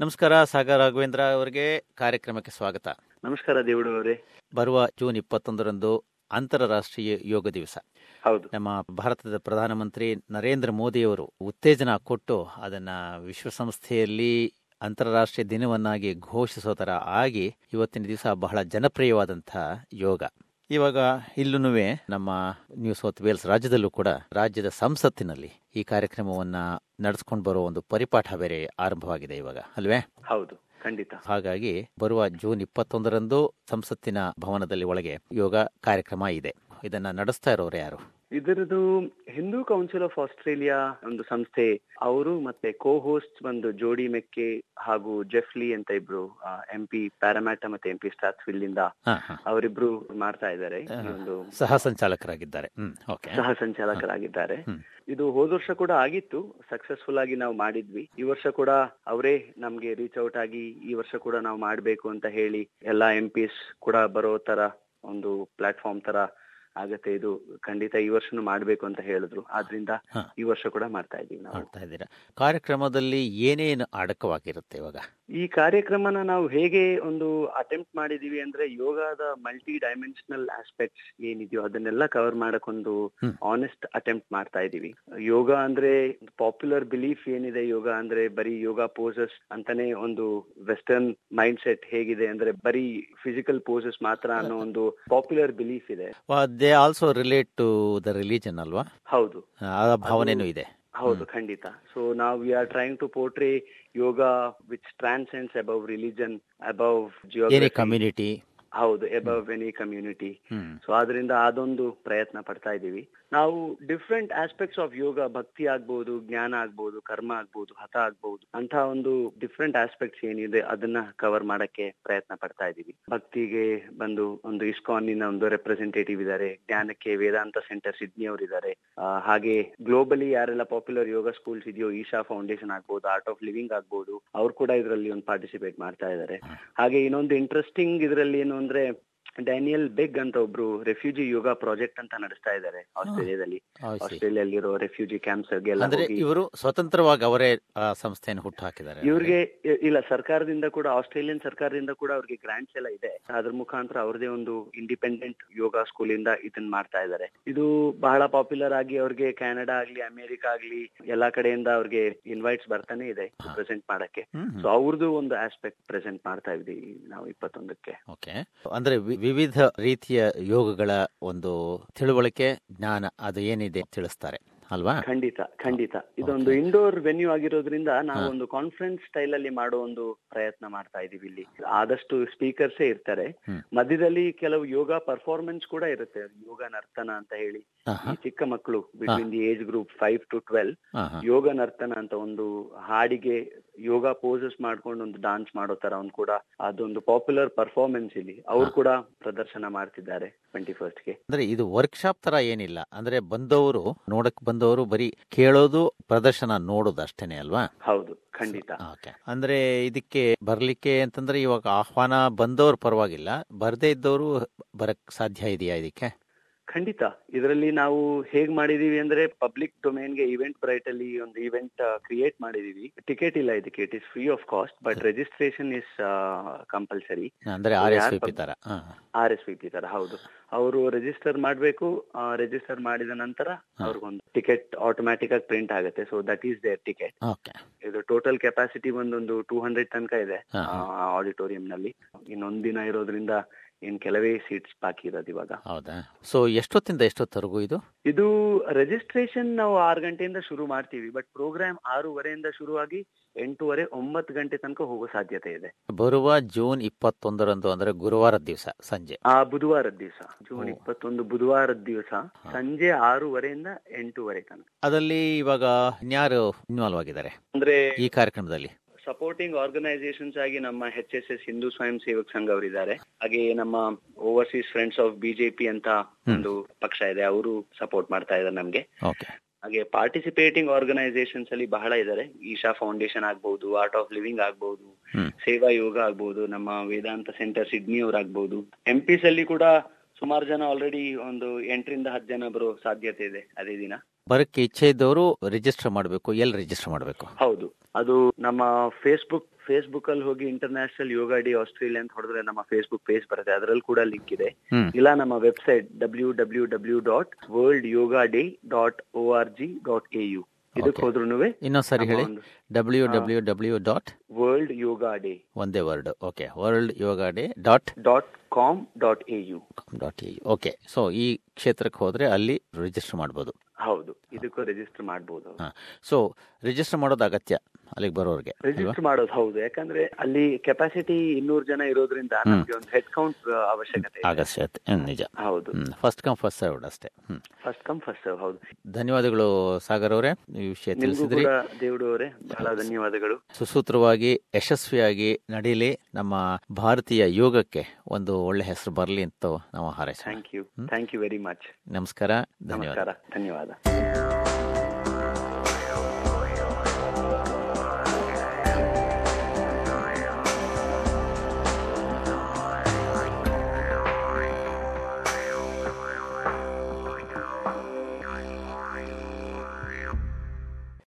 ನಮಸ್ಕಾರ ಸಾಗರ್ ರಾಘವೇಂದ್ರ ಅವರಿಗೆ ಕಾರ್ಯಕ್ರಮಕ್ಕೆ ಸ್ವಾಗತ. ನಮಸ್ಕಾರ ದೇವಡು ಅವರೇ. ಬರುವ ಜೂನ್ ಇಪ್ಪತ್ತೊಂದರಂದು ಅಂತಾರಾಷ್ಟ್ರೀಯ ಯೋಗ ದಿವಸ. ಹೌದು. ನಮ್ಮ ಭಾರತದ ಪ್ರಧಾನಮಂತ್ರಿ ನರೇಂದ್ರ ಮೋದಿಯವರು ಉತ್ತೇಜನ ಕೊಟ್ಟು ಅದನ್ನ ವಿಶ್ವಸಂಸ್ಥೆಯಲ್ಲಿ ಅಂತಾರಾಷ್ಟ್ರೀಯ ದಿನವನ್ನಾಗಿ ಘೋಷಿಸೋ ತರ ಆಗಿ ಇವತ್ತಿನ ದಿವಸ ಬಹಳ ಜನಪ್ರಿಯವಾದಂತಹ ಯೋಗ. ಇವಾಗ ಇಲ್ಲೂ ನಮ್ಮ ನ್ಯೂ ಸೌತ್ ವೇಲ್ಸ್ ರಾಜ್ಯದಲ್ಲೂ ಕೂಡ ರಾಜ್ಯದ ಸಂಸತ್ತಿನಲ್ಲಿ ಈ ಕಾರ್ಯಕ್ರಮವನ್ನ ನಡೆಸ್ಕೊಂಡು ಬರೋ ಒಂದು ಪರಿಪಾಠ ಬೇರೆ ಆರಂಭವಾಗಿದೆ ಇವಾಗ ಅಲ್ವೇ? ಹೌದು ಖಂಡಿತ. ಹಾಗಾಗಿ ಬರುವ ಜೂನ್ ಇಪ್ಪತ್ತೊಂದರಂದು ಸಂಸತ್ತಿನ ಭವನದಲ್ಲಿ ಒಳಗೆ ಯೋಗ ಕಾರ್ಯಕ್ರಮ ಇದೆ. ಇದನ್ನ ನಡೆಸ್ತಾ ಇರೋರು ಯಾರು? ಇದರದು ಹಿಂದೂ ಕೌನ್ಸಿಲ್ ಆಫ್ ಆಸ್ಟ್ರೇಲಿಯಾ ಒಂದು ಸಂಸ್ಥೆ ಅವರು ಮತ್ತೆ ಕೋ ಹೋಸ್ಟ್ ಬಂದು ಜೋಡಿ ಮೆಕ್ಕೆ ಹಾಗೂ ಜೆಫ್ಲಿ ಅಂತ ಇಬ್ರು ಎಂ ಪಿ ಪ್ಯಾರಾಮ್ಯಾಟ ಮತ್ತೆ ಎಂ ಪಿ ಸ್ಟಾಟ್ಸ್ವಿಲ್ ಇಂದ. ಅವರಿಬ್ರು ಮಾಡ್ತಾ ಇದ್ದಾರೆ. ಒಂದು ಸಹ ಸಂಚಾಲಕರಾಗಿದ್ದಾರೆ. ಸಹ ಸಂಚಾಲಕರಾಗಿದ್ದಾರೆ ಇದು ಹೋದ ವರ್ಷ ಕೂಡ ಆಗಿತ್ತು. ಸಕ್ಸಸ್ಫುಲ್ ಆಗಿ ನಾವು ಮಾಡಿದ್ವಿ. ಈ ವರ್ಷ ಕೂಡ ಅವರೇ ನಮ್ಗೆ ರೀಚ್ ಔಟ್ ಆಗಿ ಈ ವರ್ಷ ಕೂಡ ನಾವು ಮಾಡ್ಬೇಕು ಅಂತ ಹೇಳಿ ಎಲ್ಲಾ ಎಂ ಪಿಸ್ ಕೂಡ ಬರೋ ತರ ಒಂದು ಪ್ಲಾಟ್ಫಾರ್ಮ್ ತರ ಆಗತ್ತೆ ಇದು ಖಂಡಿತ ಈ ವರ್ಷನೂ ಮಾಡಬೇಕು ಅಂತ ಹೇಳಿದ್ರು. ಆದ್ರಿಂದ ಈ ವರ್ಷ ಕೂಡ ಮಾಡ್ತಾ ಇದೀವಿ ನಾವು. ಮಾಡ್ತಾ ಇದ್ದೀರಾ? ಕಾರ್ಯಕ್ರಮದಲ್ಲಿ ಏನೇನು ಅಡಕವಾಗಿರುತ್ತೆ ಇವಾಗ? ಈ ಕಾರ್ಯಕ್ರಮನ ನಾವು ಹೇಗೆ ಒಂದು ಅಟೆಂಪ್ಟ್ ಮಾಡಿದೀವಿ ಅಂದ್ರೆ ಯೋಗದ ಮಲ್ಟಿ ಡೈಮೆನ್ಷನಲ್ ಆಸ್ಪೆಕ್ಟ್ಸ್ ಏನಿದೆಯೋ ಅದನ್ನೆಲ್ಲ ಕವರ್ ಮಾಡಕ್ಕೊಂದು. ಆನೆಸ್ಟ್ ಅಟೆಂಪ್ಟ್ ಮಾಡ್ತಾ ಇದೀವಿ ಯೋಗ ಅಂದ್ರೆ ಪಾಪ್ಯುಲರ್ ಬಿಲೀಫ್ ಏನಿದೆ ಯೋಗ ಅಂದ್ರೆ ಬರೀ ಯೋಗ ಪೋಸಸ್ ಅಂತಾನೆ ಒಂದು ವೆಸ್ಟರ್ನ್ ಮೈಂಡ್ ಸೆಟ್ ಹೇಗಿದೆ ಅಂದ್ರೆ ಬರೀ ಫಿಸಿಕಲ್ ಪೋಸಸ್ ಮಾತ್ರ ಅನ್ನೋ ಒಂದು ಪಾಪ್ಯುಲರ್ ಬಿಲೀಫ್ ಇದೆ. They also relate to the religion ಅಲ್ವಾ? ಹೌದು. ಆ ಭಾವನೆನೂ ಇದೆ. ಹೌದು ಖಂಡಿತ. ಸೊ ನಾವು we are trying to portray yoga which transcends above religion above community ಹೌದು ಎಬವ್ ಎನಿ ಕಮ್ಯುನಿಟಿ ಸೊ ಅದರಿಂದ ಅದೊಂದು ಪ್ರಯತ್ನ ಪಡ್ತಾ ಇದ್ದೀವಿ. ನಾವು ಡಿಫ್ರೆಂಟ್ ಆಸ್ಪೆಕ್ಟ್ಸ್ ಆಫ್ ಯೋಗ ಭಕ್ತಿ ಆಗ್ಬಹುದು ಜ್ಞಾನ ಆಗ್ಬಹುದು ಕರ್ಮ ಆಗ್ಬಹುದು ಹತ ಆಗ್ಬಹುದು ಅಂತ ಒಂದು ಡಿಫ್ರೆಂಟ್ ಆಸ್ಪೆಕ್ಟ್ಸ್ ಏನಿದೆ ಅದನ್ನ ಕವರ್ ಮಾಡಕ್ಕೆ ಪ್ರಯತ್ನ ಪಡ್ತಾ ಇದ್ದೀವಿ. ಭಕ್ತಿಗೆ ಬಂದು ಒಂದು ಇಸ್ಕಾನಿನ ಒಂದು ರೆಪ್ರೆಸೆಂಟೇಟಿವ್ ಇದ್ದಾರೆ. ಜ್ಞಾನಕ್ಕೆ ವೇದಾಂತ ಸೆಂಟರ್ ಸಿಡ್ನಿ ಅವರು ಇದ್ದಾರೆ ಹಾಗೆ ಗ್ಲೋಬಲಿ ಯಾರೆಲ್ಲ ಪಾಪ್ಯುಲರ್ ಯೋಗ ಸ್ಕೂಲ್ಸ್ ಇದೆಯೋ ಈಶಾ ಫೌಂಡೇಶನ್ ಆಗ್ಬಹುದು ಆರ್ಟ್ ಆಫ್ ಲಿವಿಂಗ್ ಆಗ್ಬಹುದು ಅವ್ರು ಕೂಡ ಇದರಲ್ಲಿ ಒಂದು ಪಾರ್ಟಿಸಿಪೇಟ್ ಮಾಡ್ತಾ ಇದ್ದಾರೆ. ಹಾಗೆ ಇನ್ನೊಂದು ಇಂಟ್ರೆಸ್ಟಿಂಗ್ ಇದರಲ್ಲಿ ಏನು ಅಂದ್ರೆ ಡ್ಯಾನಿಯಲ್ ಬೆಗ್ ಅಂತ ಒಬ್ರು ರೆಫ್ಯೂಜಿ ಯೋಗ ಪ್ರಾಜೆಕ್ಟ್ ಅಂತ ನಡೆಸ್ತಾ ಇದ್ದಾರೆ ಆಸ್ಟ್ರೇಲಿಯಾದಲ್ಲಿ. ಆಸ್ಟ್ರೇಲಿಯಲ್ಲಿರೋ ರೆಫ್ಯೂಜಿ ಕ್ಯಾಂಪ್ಸ್ ಅಂದ್ರೆ ಇವರು ಸ್ವತಂತ್ರವಾಗಿ ಅವರೇ ಸಂಸ್ಥೆಯನ್ನು ಹುಟ್ಟು ಹಾಕಿದ್ದಾರೆ ಇವ್ರಿಗೆ ಇಲ್ಲ ಸರ್ಕಾರದಿಂದ ಕೂಡ ಆಸ್ಟ್ರೇಲಿಯನ್ ಸರ್ಕಾರದಿಂದ ಕೂಡ ಅವ್ರಿಗೆ ಗ್ರಾಂಟ್ಸ್ ಎಲ್ಲ ಇದೆ. ಅದ್ರ ಮುಖಾಂತರ ಅವ್ರದೇ ಒಂದು ಇಂಡಿಪೆಂಡೆಂಟ್ ಯೋಗ ಸ್ಕೂಲ್ ಇಂದ ಇದನ್ನ ಮಾಡ್ತಾ ಇದ್ದಾರೆ. ಇದು ಬಹಳ ಪಾಪ್ಯುಲರ್ ಆಗಿ ಅವ್ರಿಗೆ ಕೆನಡಾ ಆಗ್ಲಿ ಅಮೆರಿಕ ಆಗ್ಲಿ ಎಲ್ಲಾ ಕಡೆಯಿಂದ ಅವ್ರಿಗೆ ಇನ್ವೈಟ್ಸ್ ಬರ್ತಾನೆ ಇದೆ ಪ್ರೆಸೆಂಟ್ ಮಾಡಕ್ಕೆ. ಸೊ ಅವ್ರದ್ದು ಒಂದು ಆಸ್ಪೆಕ್ಟ್ ಪ್ರೆಸೆಂಟ್ ಮಾಡ್ತಾ ಇದ್ದೀವಿ ನಾವು ಇಪ್ಪತ್ತೊಂದಕ್ಕೆ. ಓಕೆ ಅಂದ್ರೆ ವಿವಿಧ ರೀತಿಯ ಯೋಗಗಳ ಒಂದು ತಿಳುವಳಿಕೆ ಜ್ಞಾನ ಅದು ಏನಿದೆ ತಿಳಿಸ್ತಾರೆ. ಅಲ್ವಾ? ಖಂಡಿತ ಖಂಡಿತ. ಇದೊಂದು ಇಂಡೋರ್ ವೆನ್ಯೂ ಆಗಿರೋದ್ರಿಂದ ನಾವು ಒಂದು ಕಾನ್ಫರೆನ್ಸ್ ಸ್ಟೈಲ್ ಅಲ್ಲಿ ಮಾಡೋ ಒಂದು ಪ್ರಯತ್ನ ಮಾಡ್ತಾ ಇದೀವಿ ಇಲ್ಲಿ. ಆದಷ್ಟು ಸ್ಪೀಕರ್ಸೇ ಇರ್ತಾರೆ. ಮಧ್ಯದಲ್ಲಿ ಕೆಲವು ಯೋಗ ಪರ್ಫಾರ್ಮೆನ್ಸ್ ಕೂಡ ಇರುತ್ತೆ. ಯೋಗ ನರ್ತನ ಅಂತ ಹೇಳಿ. ಚಿಕ್ಕ ಮಕ್ಕಳು between the age group five to twelve. Yoga ನರ್ತನ ಅಂತ ಒಂದು ಹಾಡಿಗೆ ಯೋಗ ಪೋಸಸ್ ಮಾಡ್ಕೊಂಡು ಒಂದು ಡಾನ್ಸ್ ಮಾಡೋ ತರ ಒಂದು ಕೂಡ ಅದೊಂದು ಪಾಪ್ಯುಲರ್ ಪರ್ಫಾರ್ಮೆನ್ಸ್ ಇಲ್ಲಿ. ಅವ್ರು ಕೂಡ ಪ್ರದರ್ಶನ ಮಾಡ್ತಿದ್ದಾರೆ ಟ್ವೆಂಟಿ ಫಸ್ಟ್ಗೆ. ಅಂದ್ರೆ ಇದು ವರ್ಕ್ಶಾಪ್ ತರ ಏನಿಲ್ಲ. ಅಂದ್ರೆ ಬಂದವರು ನೋಡಕ್ ಬಂದವರು ಬರೀ ಕೇಳೋದು ಪ್ರದರ್ಶನ ನೋಡೋದು ಅಷ್ಟೇನೆ ಅಲ್ವಾ? ಹೌದು ಖಂಡಿತ. ಓಕೆ ಅಂದ್ರೆ ಇದಕ್ಕೆ ಬರ್ಲಿಕ್ಕೆ ಅಂತಂದ್ರೆ ಇವಾಗ ಆಹ್ವಾನ ಬಂದವರು ಪರವಾಗಿಲ್ಲ. ಬರ್ದೇ ಇದ್ದವರು ಬರಕ್ ಸಾಧ್ಯ ಇದೆಯಾ ಇದಕ್ಕೆ? ಖಂಡಿತ. ಇದರಲ್ಲಿ ನಾವು ಹೇಗ್ ಮಾಡಿದೀವಿ ಅಂದ್ರೆ ಪಬ್ಲಿಕ್ ಡೊಮೇನ್ಗೆ ಇವೆಂಟ್ ಬ್ರೈಟ್ ಅಲ್ಲಿ ಒಂದು ಇವೆಂಟ್ ಕ್ರಿಯೇಟ್ ಮಾಡಿದೀವಿ. ಟಿಕೆಟ್ ಇಲ್ಲ ಇದಕ್ಕೆ. It is free of cost but registration is compulsory R S V P ತರ. ಹೌದು. ಅವರು ರಿಜಿಸ್ಟರ್ ಮಾಡಬೇಕು ರಿಜಿಸ್ಟರ್ ಮಾಡಿದ ನಂತರ ಅವ್ರಿಗೊಂದು ಟಿಕೆಟ್ ಆಟೋಮ್ಯಾಟಿಕ್ ಆಗಿ ಪ್ರಿಂಟ್ ಆಗುತ್ತೆ. So that is their ticket ಇದು ಟೋಟಲ್ ಕೆಪಾಸಿಟಿ ಒಂದೊಂದು ಟೂ ಹಂಡ್ರೆಡ್ ತನಕ ಇದೆ ಆಡಿಟೋರಿಯಂ ನಲ್ಲಿ. ಇನ್ನೊಂದ್ ದಿನ ಇರೋದ್ರಿಂದ ಇನ್ ಕೆಲವೇ ಸೀಟ್ಸ್ ಬಾಕಿ ಇರೋದು ಇವಾಗ. ಹೌದಾ? ಸೊ ಎಷ್ಟೊತ್ತಿಂದ ಎಷ್ಟೊತ್ತವರೆಗೂ ಇದು? ಇದು ರಿಜಿಸ್ಟ್ರೇಷನ್ ನಾವು ಆರು ಗಂಟೆಯಿಂದ ಶುರು ಮಾಡ್ತೀವಿ ಬಟ್ ಪ್ರೋಗ್ರಾಮ್ ಆರೂವರೆಯಿಂದ ಶುರುವಾಗಿ ಎಂಟೂವರೆ ಒಂಬತ್ತು ಗಂಟೆ ತನಕ ಹೋಗೋ ಸಾಧ್ಯತೆ ಇದೆ. ಬರುವ ಜೂನ್ ಇಪ್ಪತ್ತೊಂದರಂದು ಅಂದ್ರೆ ಗುರುವಾರದ ದಿವಸ ಸಂಜೆ. ಆ ಬುಧವಾರದ ದಿವಸ. ಜೂನ್ ಇಪ್ಪತ್ತೊಂದು ಬುಧವಾರದ ದಿವಸ ಸಂಜೆ ಆರೂವರೆಯಿಂದ ಎಂಟೂವರೆ ತನಕ. ಅದರಲ್ಲಿ ಇವಾಗ ಯಾರು ಇನ್ವಾಲ್ವ್ ಆಗಿದ್ದಾರೆ? ಅಂದ್ರೆ ಈ ಕಾರ್ಯಕ್ರಮದಲ್ಲಿ? ಸಪೋರ್ಟಿಂಗ್ ಆರ್ಗನೈಸೇಷನ್ಸ್ ಆಗಿ ನಮ್ಮ ಎಚ್ ಎಸ್ ಎಸ್ ಹಿಂದೂ ಸ್ವಯಂ ಸೇವಕ್ ಸಂಘ ಅವರಿದ್ದಾರೆ. ಹಾಗೆ ನಮ್ಮ ಓವರ್ಸೀಸ್ ಫ್ರೆಂಡ್ಸ್ ಆಫ್ ಬಿಜೆಪಿ ಅಂತ ಒಂದು ಪಕ್ಷ ಇದೆ ಅವರು ಸಪೋರ್ಟ್ ಮಾಡ್ತಾ ಇದ್ದಾರೆ ನಮ್ಗೆ. ಹಾಗೆ ಪಾರ್ಟಿಸಿಪೇಟಿಂಗ್ ಆರ್ಗನೈಸೇಷನ್ಸ್ ಅಲ್ಲಿ ಬಹಳ ಇದ್ದಾರೆ. ಈಶಾ ಫೌಂಡೇಶನ್ ಆಗ್ಬಹುದು ಆರ್ಟ್ ಆಫ್ ಲಿವಿಂಗ್ ಆಗ್ಬಹುದು ಸೇವಾ ಯೋಗ ಆಗ್ಬಹುದು ನಮ್ಮ ವೇದಾಂತ ಸೆಂಟರ್ ಸಿಡ್ನಿ ಅವ್ರು ಆಗ್ಬಹುದು ಎಂ ಪಿಸ್ ಅಲ್ಲಿ ಕೂಡ ಸುಮಾರು ಜನ ಆಲ್ರೆಡಿ ಒಂದು ಎಂಟರಿಂದ ಹತ್ತು ಜನ ಬರೋ ಸಾಧ್ಯತೆ ಇದೆ ಅದೇ ದಿನ. ಬರಕ್ಕೆ ಇಚ್ಛೆ ಇದ್ದವರು ರಿಜಿಸ್ಟರ್ ಮಾಡಬೇಕು ಎಲ್ಲಿ ರಿಜಿಸ್ಟರ್ ಮಾಡಬೇಕು? ಹೌದು. ಅದು ನಮ್ಮ ಫೇಸ್ಬುಕ್ ಫೇಸ್ಬುಕ್ ಅಲ್ಲಿ ಹೋಗಿ ಇಂಟರ್ನ್ಯಾಷನಲ್ ಯೋಗ ಡಿ ಆಸ್ಟ್ರೇಲಿಯಾ ಅಂತ ಹೊಡೆದ್ರೆ ನಮ್ಮ ಫೇಸ್ಬುಕ್ ಪೇಜ್ ಬರುತ್ತೆ. ಅದರಲ್ಲಿ ಕೂಡ ಲಿಂಕ್ ಇದೆ. ಇಲ್ಲ ನಮ್ಮ website W W W dot world yoga D dot O R G dot A U ಇದಕ್ಕೆ ಹೋದ್ರು ಇನ್ನೊಂದ್ಸರಿ ಹೇಳಿ. W W W dot world yoga day ಒಂದೇ word okay world yoga day dot dot com dot A U dot E okay so ಈ ಕ್ಷೇತ್ರಕ್ಕೆ ಹೋದ್ರೆ ಅಲ್ಲಿ register ಮಾಡಬಹುದು ಹೌದು. ಇದಕ್ಕೂ ರಿಜಿಸ್ಟರ್ ಮಾಡಬಹುದು ಸೊ ರಿಜಿಸ್ಟರ್ ಮಾಡೋದು ಅಗತ್ಯ. ಅಲ್ಲಿಗೆ ಬರೋರಿಗೆ ರಿಜಿಸ್ಟರ್ ಮಾಡೋದು ಹೌದು. ಯಾಕಂದ್ರೆ ಅಲ್ಲಿ ಕೆಪಾಸಿಟಿ ಇನ್ನೂರು ಜನ ಇರೋದ್ರಿಂದ ನಮಗೆ ಒಂದು ಹೆಡ್ ಕೌಂಟ್ ಅವಶ್ಯಕತೆ ಇದೆ. ಅಗತ್ಯತೆ ನಿಜ. ಹೌದು. ಫಸ್ಟ್ ಕಮ್ ಫಸ್ಟ್ ಸರ್ವ್ ಅಷ್ಟೇ. ಫಸ್ಟ್ ಕಮ್ ಫಸ್ಟ್ ಸರ್ವ್ ಹೌದು. ಧನ್ಯವಾದಗಳು ಸಾಗರ್ ಅವರೇ ಈ ವಿಷಯ ತಿಳಿಸಿದ್ರಿ. ದೇವಡು ಅವರೇ ಬಹಳ ಧನ್ಯವಾದಗಳು. ಸುಸೂತ್ರವಾಗಿ ಯಶಸ್ವಿಯಾಗಿ ನಡೀಲಿ ನಮ್ಮ ಭಾರತೀಯ ಯೋಗಕ್ಕೆ ಒಂದು ಒಳ್ಳೆ ಹೆಸರು ಬರಲಿ ಅಂತ ನಾವು ಹಾರೈಸೋಣ. Thank you thank you very much ನಮಸ್ಕಾರ ಧನ್ಯವಾದ. ಧನ್ಯವಾದ.